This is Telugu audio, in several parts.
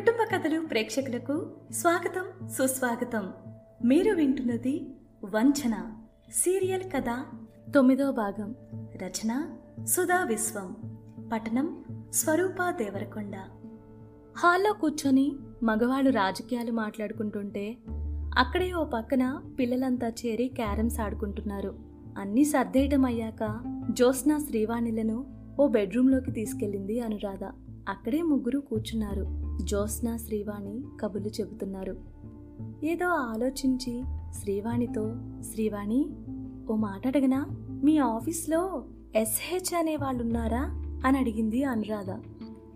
కుటుంబ కథలు ప్రేక్షకులకు స్వాగతం సుస్వాగతం. మీరు వింటున్నది వంచన సీరియల్ కథ తొమ్మిదో భాగం. రచన సుధా విశ్వం. పఠనం స్వరూప దేవరకొండ. హాల్లో కూర్చొని మగవాళ్ళు రాజకీయాలు మాట్లాడుకుంటుంటే అక్కడే ఓ పక్కన పిల్లలంతా చేరి క్యారమ్స్ ఆడుకుంటున్నారు. అన్నీ సర్దేయటం అయ్యాక జ్యోత్స్న శ్రీవాణిలను ఓ బెడ్రూంలోకి తీసుకెళ్ళింది అనురాధ. అక్కడే ముగ్గురు కూర్చున్నారు. జ్యోత్స్నా శ్రీవాణి కబుర్లు చెబుతున్నారు. ఏదో ఆలోచించి శ్రీవాణితో శ్రీవాణి ఓ మాట అడగనా? మీ ఆఫీస్లో ఎస్హెచ్ అనే వాళ్ళున్నారా? అని అడిగింది అనురాధ.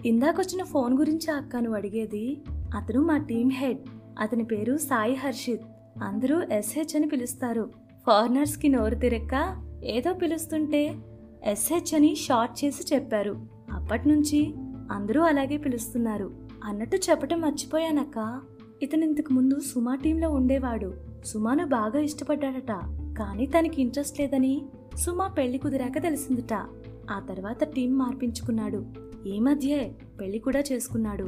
ఇందాకొచ్చిన ఫోన్ గురించి అక్కను అడిగేది అతను మా టీం హెడ్. అతని పేరు సాయి హర్షిత్. అందరూ ఎస్హెచ్ అని పిలుస్తారు. ఫారినర్స్కి నోరు తిరక్క ఏదో పిలుస్తుంటే ఎస్హెచ్ అని షార్ట్ చేసి చెప్పారు. అప్పటి నుంచి అందరూ అలాగే పిలుస్తున్నారు. అన్నట్టు చెప్పటం మర్చిపోయానక్క. ఇతను ఇంతకు ముందు సుమా టీంలో ఉండేవాడు. సుమాను బాగా ఇష్టపడ్డాడట. కానీ తనకి ఇంట్రెస్ట్ లేదని సుమా పెళ్ళి కుదిరాక తెలిసిందిట. ఆ తర్వాత టీం మార్పించుకున్నాడు. ఈ మధ్యే పెళ్ళి కూడా చేసుకున్నాడు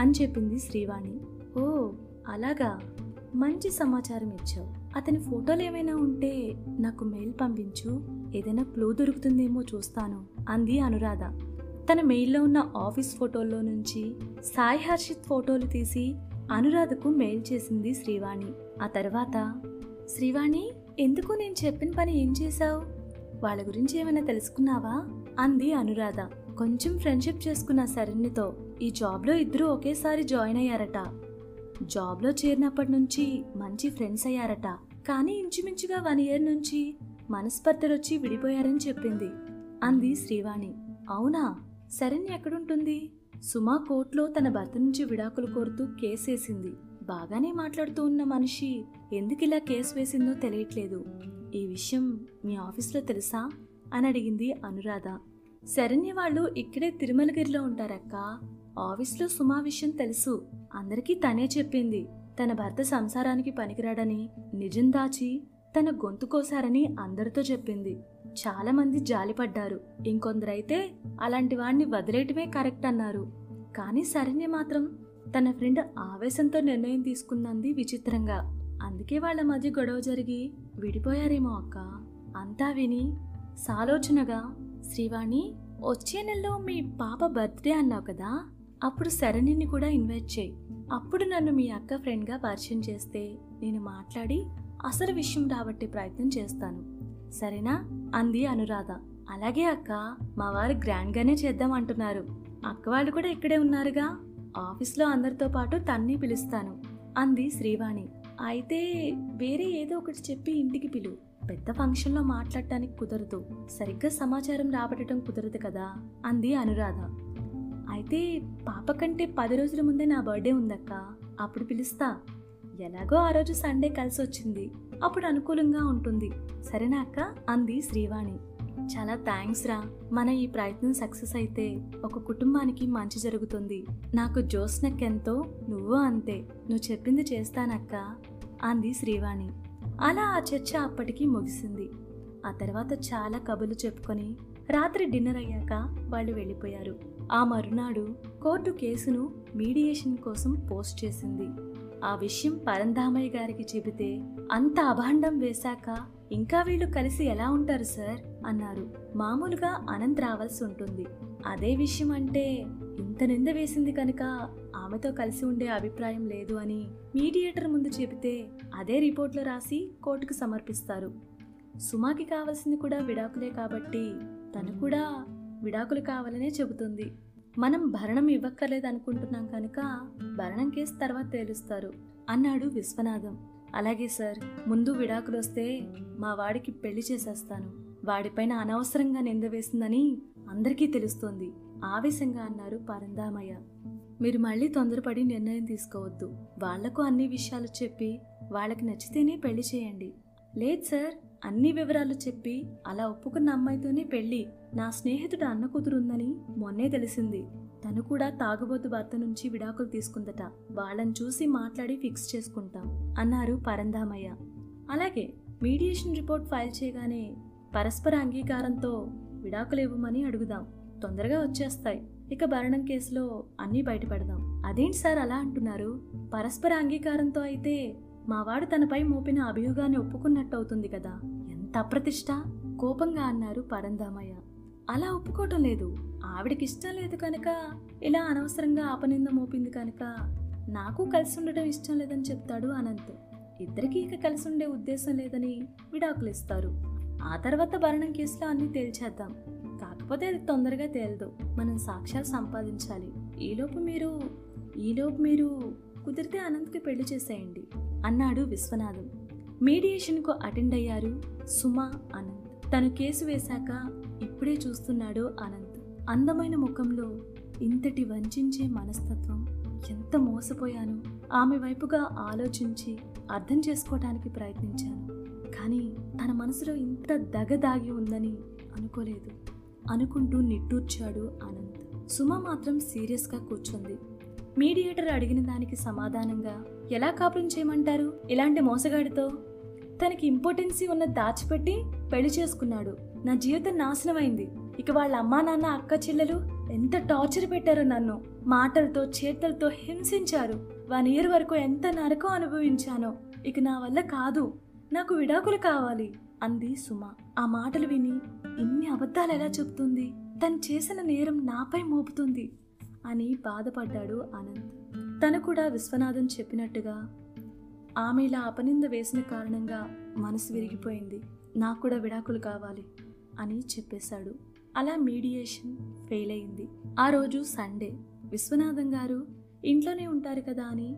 అని చెప్పింది శ్రీవాణి. ఓ అలాగా? మంచి సమాచారం ఇచ్చావు. అతని ఫోటోలు ఏమైనా ఉంటే నాకు మెయిల్ పంపించు. ఏదైనా క్లూ దొరుకుతుందేమో చూస్తాను అంది అనురాధ. తన మెయిల్లో ఉన్న ఆఫీస్ ఫోటోల్లో నుంచి సాయి హర్షిత్ ఫోటోలు తీసి అనురాధకు మెయిల్ చేసింది శ్రీవాణి. ఆ తర్వాత శ్రీవాణి ఎందుకు నేను చెప్పిన పని ఏం చేశావు? వాళ్ళ గురించి ఏమైనా తెలుసుకున్నావా? అంది అనురాధ. కొంచెం ఫ్రెండ్షిప్ చేసుకున్న శరణ్యతో ఈ జాబ్లో ఇద్దరూ ఒకేసారి జాయిన్ అయ్యారట. జాబ్లో చేరినప్పటి నుంచి మంచి ఫ్రెండ్స్ అయ్యారట. కానీ ఇంచుమించుగా వన్ ఇయర్ నుంచి మనస్పర్ధలొచ్చి విడిపోయారని చెప్పింది అంది శ్రీవాణి. అవునా? శరణ్య ఎక్కడుంటుంది? సుమా కోర్టులో తన భర్త నుంచి విడాకులు కోరుతూ కేసేసింది బాగానే మాట్లాడుతూ ఉన్న మనిషి ఎందుకు ఇలా కేసు వేసిందో తెలియట్లేదు. ఈ విషయం మీ ఆఫీస్లో తెలుసా? అని అడిగింది అనురాధ. శరణ్య వాళ్ళు ఇక్కడే తిరుమలగిరిలో ఉంటారక్క. ఆఫీస్లో సుమా విషయం తెలుసు. అందరికీ తనే చెప్పింది. తన భర్త సంసారానికి పనికిరాడని నిజం దాచి తన గొంతు కోసారని అందరితో చెప్పింది. చాలామంది జాలిపడ్డారు. ఇంకొందరైతే అలాంటి వాడిని వదిలేయటమే కరెక్ట్ అన్నారు. కానీ శరణ్య మాత్రం తన ఫ్రెండ్ ఆవేశంతో నిర్ణయం తీసుకున్నది విచిత్రంగా. అందుకే వాళ్ళ మధ్య గొడవ జరిగి విడిపోయారేమో అక్క. అంతా విని సాలోచనగా శ్రీవాణి వచ్చే నెలలో మీ పాప బర్త్డే అన్నావు కదా? అప్పుడు శరణ్యని కూడా ఇన్వైట్ చేయి. అప్పుడు నన్ను మీ అక్క ఫ్రెండ్గా పరిచయం చేస్తే నేను మాట్లాడి అసలు విషయం రాబట్టే ప్రయత్నం చేస్తాను. సరేనా? అంది అనురాధ. అలాగే అక్క మా వారు గ్రాండ్గానే చేద్దాం అంటున్నారు. అక్క వాళ్ళు కూడా ఇక్కడే ఉన్నారుగా? ఆఫీస్లో అందరితో పాటు తన్ని పిలుస్తాను అంది శ్రీవాణి. అయితే వేరే ఏదో ఒకటి చెప్పి ఇంటికి పిలు. పెద్ద ఫంక్షన్లో మాట్లాడటానికి కుదరదు. సరిగ్గా సమాచారం రాబట్టడం కుదరదు కదా? అంది అనురాధ. అయితే పాప కంటే పది రోజుల ముందే నా బర్త్డే ఉందక్క. అప్పుడు పిలుస్తా. ఎలాగో ఆ రోజు సండే కలిసి వచ్చింది అప్పుడు అనుకూలంగా ఉంటుంది. సరేనా అక్క? అంది శ్రీవాణి. చాలా థ్యాంక్స్ రా. మన ఈ ప్రయత్నం సక్సెస్ అయితే ఒక కుటుంబానికి మంచి జరుగుతుంది. నాకు జోస్నక్కెంతో నువ్వు అంతే. నువ్వు చెప్పింది చేస్తానక్క అంది శ్రీవాణి. అలా ఆ చర్చ అప్పటికి ముగిసింది. ఆ తర్వాత చాలా కబులు చెప్పుకొని రాత్రి డిన్నర్ అయ్యాక వాళ్ళు వెళ్ళిపోయారు. ఆ మరునాడు కోర్టు కేసును మీడియేషన్ కోసం పోస్ట్ చేసింది. ఆ విషయం పరంధామయ్య గారికి చెబితే అంత అభాండం వేశాక ఇంకా వీళ్ళు కలిసి ఎలా ఉంటారు సార్? అన్నారు. మామూలుగా అనంత్ రావాల్సి ఉంటుంది. అదే విషయం అంటే ఇంత నింద వేసింది కనుక ఆమెతో కలిసి ఉండే అభిప్రాయం లేదు అని మీడియేటర్ ముందు చెబితే అదే రిపోర్ట్లో రాసి కోర్టుకు సమర్పిస్తారు. సుమాకి కావాల్సింది కూడా విడాకులే కాబట్టి తను కూడా విడాకులు కావాలనే చెబుతుంది. మనం భరణం ఇవ్వక్కర్లేదు అనుకుంటున్నాం కనుక భరణం కేసు తర్వాత తేలుస్తారు అన్నాడు విశ్వనాథం. అలాగే సార్ ముందు విడాకులు వస్తే మా వాడికి పెళ్ళి చేసేస్తాను. వాడిపైన అనవసరంగా నింద వేసిందని అందరికీ తెలుస్తోంది ఆవేశంగా అన్నారు పరందామయ్య మీరు మళ్ళీ తొందరపడి నిర్ణయం తీసుకోవద్దు. వాళ్ళకు అన్ని విషయాలు చెప్పి వాళ్ళకి నచ్చితేనే పెళ్ళి చేయండి. లేదు సార్ అన్ని వివరాలు చెప్పి అలా ఒప్పుకున్న అమ్మాయితోనే పెళ్ళి నా స్నేహితుడు అన్న కూతురుందని మొన్నే తెలిసింది. తను కూడా తాగుబోతు భర్త నుంచి విడాకులు తీసుకుందట. వాళ్ళని చూసి మాట్లాడి ఫిక్స్ చేసుకుంటాం అన్నారు పరంధామయ్య. అలాగే మీడియేషన్ రిపోర్ట్ ఫైల్ చేయగానే పరస్పర అంగీకారంతో విడాకులు ఇవ్వమని అడుగుదాం. తొందరగా వచ్చేస్తాయి. ఇక భరణం కేసులో అన్నీ బయటపడదాం. అదేంటి సార్ అలా అంటున్నారు? పరస్పర అంగీకారంతో అయితే మావాడు తనపై మోపిన అభియోగాన్ని ఒప్పుకున్నట్టు అవుతుంది కదా. ఎంత అప్రతిష్ట? కోపంగా అన్నారు పరంధామయ్య. అలా ఒప్పుకోవటం లేదు. ఆవిడకి ఇష్టం లేదు కనుక ఇలా అనవసరంగా ఆపనింద మోపింది కనుక నాకు కలిసి ఉండటం ఇష్టం లేదని చెప్తాడు అనంత్. ఇద్దరికీ ఇక కలిసి ఉండే ఉద్దేశం లేదని విడాకులు ఇస్తారు. ఆ తర్వాత భరణం కేసులో అన్నీ తేల్చేద్దాం. కాకపోతే అది తొందరగా తేలదు. మనం సాక్ష్యాలు సంపాదించాలి. ఈలోపు మీరు ఈలోపు మీరు కుదిరితే అనంత్కి పెళ్ళి చేసేయండి అన్నాడు విశ్వనాథం. మీడియేషన్కు అటెండ్ అయ్యారు సుమా అనంత్. తను కేసు వేశాక ఇప్పుడే చూస్తున్నాడు అనంత్. అందమైన ముఖంలో ఇంతటి వంచే మనస్తత్వం. ఎంత మోసపోయాను. ఆమె వైపుగా ఆలోచించి అర్థం చేసుకోవడానికి ప్రయత్నించాను. కానీ తన మనసులో ఇంత దగ దాగి ఉందని అనుకోలేదు. అనుకుంటూ నిట్టూర్చాడు అనంత్. సుమ మాత్రం సీరియస్గా కూర్చుంది. మీడియేటర్ అడిగిన దానికి సమాధానంగా ఎలా కాపురం చేయమంటారు? ఇలాంటి మోసగాడితో? తనకి ఇంపార్టెన్సీ ఉన్న దాచిపెట్టి పెళ్ళి చేసుకున్నాడు. నా జీవితం నాశనమైంది. ఇక వాళ్ళ అమ్మా నాన్న అక్క చెల్లెలు ఎంత టార్చర్ పెట్టారో నన్ను. మాటలతో చేతలతో హింసించారు. వన్ ఇయర్ వరకు ఎంత నరకం అనుభవించానో. ఇక నా వల్ల కాదు. నాకు విడాకులు కావాలి అంది సుమ. ఆ మాటలు విని ఇన్ని అబద్ధాలు ఎలా చెప్తుంది? తను చేసిన నేరం నాపై మోపుతుంది అని బాధపడ్డాడు అనంత్ తను కూడా విశ్వనాథన్ చెప్పినట్టుగా ఆమె ఇలా అపనింద వేసిన కారణంగా మనసు విరిగిపోయింది. నాకు కూడా విడాకులు కావాలి. అని చెప్పేశాడు. అలా మీడియేషన్ ఫెయిల్ అయింది. ఆ రోజు సండే విశ్వనాథం గారు ఇంట్లోనే ఉంటారు కదా అని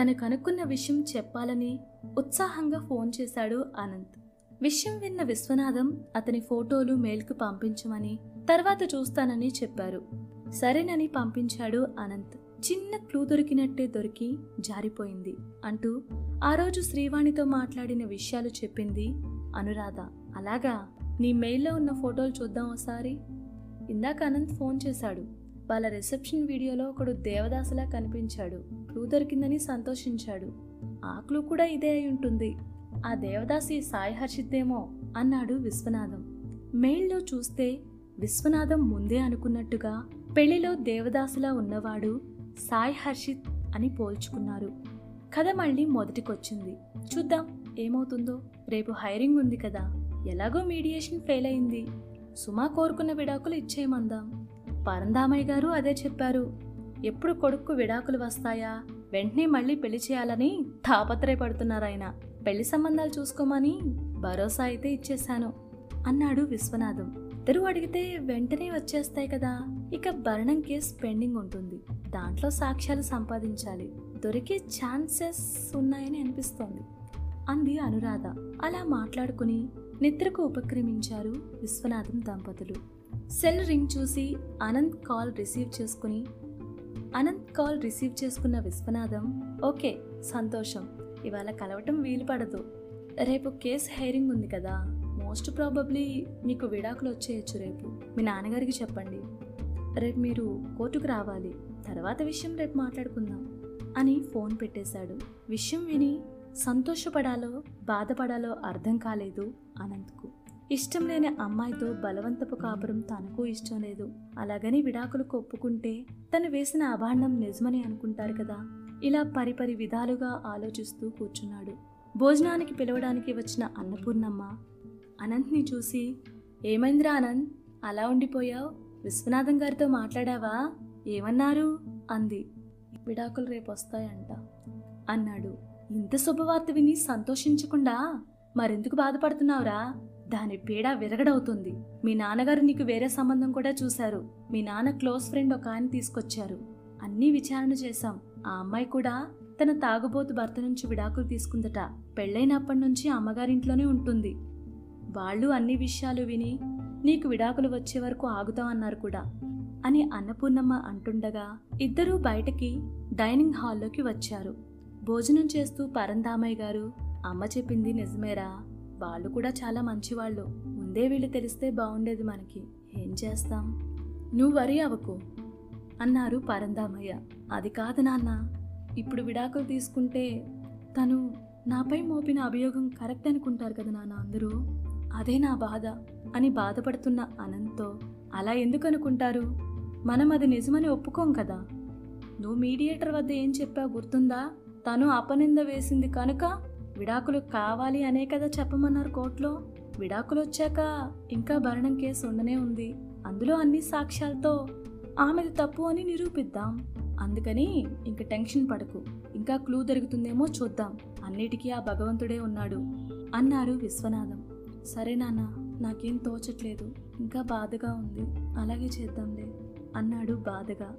తను కనుక్కున్న విషయం చెప్పాలని ఉత్సాహంగా ఫోన్ చేశాడు అనంత్. విషయం విన్న విశ్వనాథం అతని ఫోటోలు మెయిల్కు పంపించమని తర్వాత చూస్తానని చెప్పారు. సరేనని పంపించాడు అనంత్. చిన్న క్లూ దొరికినట్టే దొరికి జారిపోయింది అంటూ ఆ రోజు శ్రీవాణితో మాట్లాడిన విషయాలు చెప్పింది అనురాధ. అలాగా? నీ మెయిల్లో ఉన్న ఫోటోలు చూద్దాం ఒకసారి. ఇందాక అనంత్ ఫోన్ చేశాడు. వాళ్ళ రిసెప్షన్ వీడియోలో ఒకడు దేవదాసులా కనిపించాడు. క్లూ దొరికిందని సంతోషించాడు. ఆ క్లూ కూడా ఇదే అయి ఉంటుంది. ఆ దేవదాసి సాయి హర్షిద్దేమో అన్నాడు విశ్వనాథం. మెయిల్లో చూస్తే విశ్వనాథం ముందే అనుకున్నట్టుగా పెళ్ళిలో దేవదాసులా ఉన్నవాడు సాయి హర్షిత్ అని పోల్చుకున్నారు. కథ మళ్ళీ మొదటికొచ్చింది. చూద్దాం ఏమవుతుందో. రేపు హైరింగ్ ఉంది కదా. ఎలాగో మీడియేషన్ ఫెయిల్ అయింది. సుమా కోరుకున్న విడాకులు ఇచ్చేయమందాం. పరందామయ్య గారు అదే చెప్పారు. ఎప్పుడు కొడుక్కు విడాకులు వస్తాయా? వెంటనే మళ్ళీ పెళ్ళి చేయాలని తాపత్రయపడుతున్నారు ఆయన. పెళ్ళి సంబంధాలు చూసుకోమని భరోసా అయితే ఇచ్చేశాను అన్నాడు విశ్వనాథం. ఇద్దరు అడిగితే వెంటనే వచ్చేస్తాయి కదా ఇక భరణం కేసు పెండింగ్ ఉంటుంది. దాంట్లో సాక్ష్యాలు సంపాదించాలి. దొరికే ఛాన్సెస్ ఉన్నాయని అనిపిస్తోంది అంది అనురాధ. అలా మాట్లాడుకుని నిద్రకు ఉపక్రమించారు విశ్వనాథం దంపతులు. సెల్ రింగ్ చూసి అనంత్ కాల్ రిసీవ్ చేసుకుని అనంత్ కాల్ రిసీవ్ చేసుకున్న విశ్వనాథం ఓకే సంతోషం. ఇవాళ కలవటం వీలు పడదు రేపు కేసు హైరింగ్ ఉంది కదా మోస్ట్ ప్రాబబ్లీ మీకు విడాకులు వచ్చేయచ్చు రేపు. మీ నాన్నగారికి చెప్పండి. రేపు మీరు కోర్టుకు రావాలి. తర్వాత విషయం రేపు మాట్లాడుకుందాం అని ఫోన్ పెట్టేశాడు. విషయం విని సంతోషపడాలో బాధపడాలో అర్థం కాలేదు అనంత్కు. ఇష్టం లేని అమ్మాయితో బలవంతపు కాపురం తనకు ఇష్టం లేదు. అలాగని విడాకులకు ఒప్పుకుంటే తను వేసిన అభాండం నిజమని అనుకుంటారు కదా? ఇలా పరిపరి విధాలుగా ఆలోచిస్తూ కూర్చున్నాడు. భోజనానికి పిలవడానికి వచ్చిన అన్నపూర్ణమ్మ అనంత్ని చూసి ఏమైందిరా అనంత్? అలా ఉండిపోయావు? విశ్వనాథం గారితో మాట్లాడావా? ఏమన్నారు? అంది. విడాకులు రేపు వస్తాయంట అన్నాడు. ఇంత శుభవార్త విని సంతోషించకుండా మరెందుకు బాధపడుతున్నావురా? దాని పీడ విరగడవుతుంది. మీ నాన్నగారు నీకు వేరే సంబంధం కూడా చూశారు. మీ నాన్న క్లోజ్ ఫ్రెండ్ ఒక ఆయన తీసుకొచ్చారు. అన్నీ విచారణ చేశాం. ఆ అమ్మాయి కూడా తన తాగుబోతు భర్త నుంచి విడాకులు తీసుకుందట. పెళ్ళైనప్పటి నుంచి అమ్మగారింట్లోనే ఉంటుంది. వాళ్ళు అన్ని విషయాలు విని నీకు విడాకులు వచ్చే వరకు ఆగుతామన్నారు కూడా. అని అన్నపూర్ణమ్మ అంటుండగా ఇద్దరూ బయటకి డైనింగ్ హాల్లోకి వచ్చారు. భోజనం చేస్తూ పరంధామయ్య గారు అమ్మ చెప్పింది నిజమేరా. వాళ్ళు కూడా చాలా మంచివాళ్ళు. ముందే వీళ్ళు తెలిస్తే బాగుండేది మనకి. ఏం చేస్తాం? నువ్వు వరి అవ్వకు అన్నారు పరంధామయ్య. అది కాదు నాన్న. ఇప్పుడు విడాకులు తీసుకుంటే తను నాపై మోపిన అభియోగం కరెక్ట్ అనుకుంటారు కదా నాన్న అందరూ. అదే నా బాధ అని బాధపడుతున్న అనంతో అలా ఎందుకు అనుకుంటారు? మనం అది నిజమని ఒప్పుకోం కదా. నువ్వు మీడియేటర్ వద్ద ఏం చెప్పావు గుర్తుందా? తను అపనింద వేసింది కనుక విడాకులు కావాలి అనే కదా చెప్పమన్నారు కోర్టులో. విడాకులు వచ్చాక ఇంకా భరణం కేసు ఉండనే ఉంది. అందులో అన్ని సాక్ష్యాలతో ఆమెది తప్పు అని నిరూపిద్దాం. అందుకని ఇంక టెన్షన్ పడకు. ఇంకా క్లూ దొరుకుతుందేమో చూద్దాం. అన్నిటికీ ఆ భగవంతుడే ఉన్నాడు అన్నారు విశ్వనాథం. సరే నాన్న నాకేం తోచట్లేదు. ఇంకా బాధగా ఉంది. అలాగే చేద్దాంలే అన్నాడు బాధగా.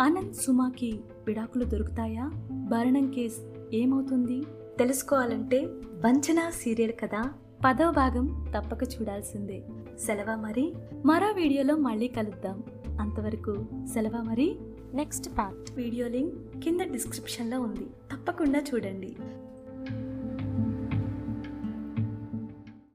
అనంత్ సుమాకి విడాకులు దొరుకుతాయా? భరణం కేస్ ఏమవుతుంది? తెలుసుకోవాలంటే వంచన సీరియల్ కదా? పదవ భాగం తప్పక చూడాల్సిందే. సెలవా మరి? మరో వీడియోలో మళ్ళీ కలుద్దాం. అంతవరకు సెలవా మరి? Next part. వీడియో లింక్ కింద డిస్క్రిప్షన్లో ఉంది. తప్పకుండా చూడండి.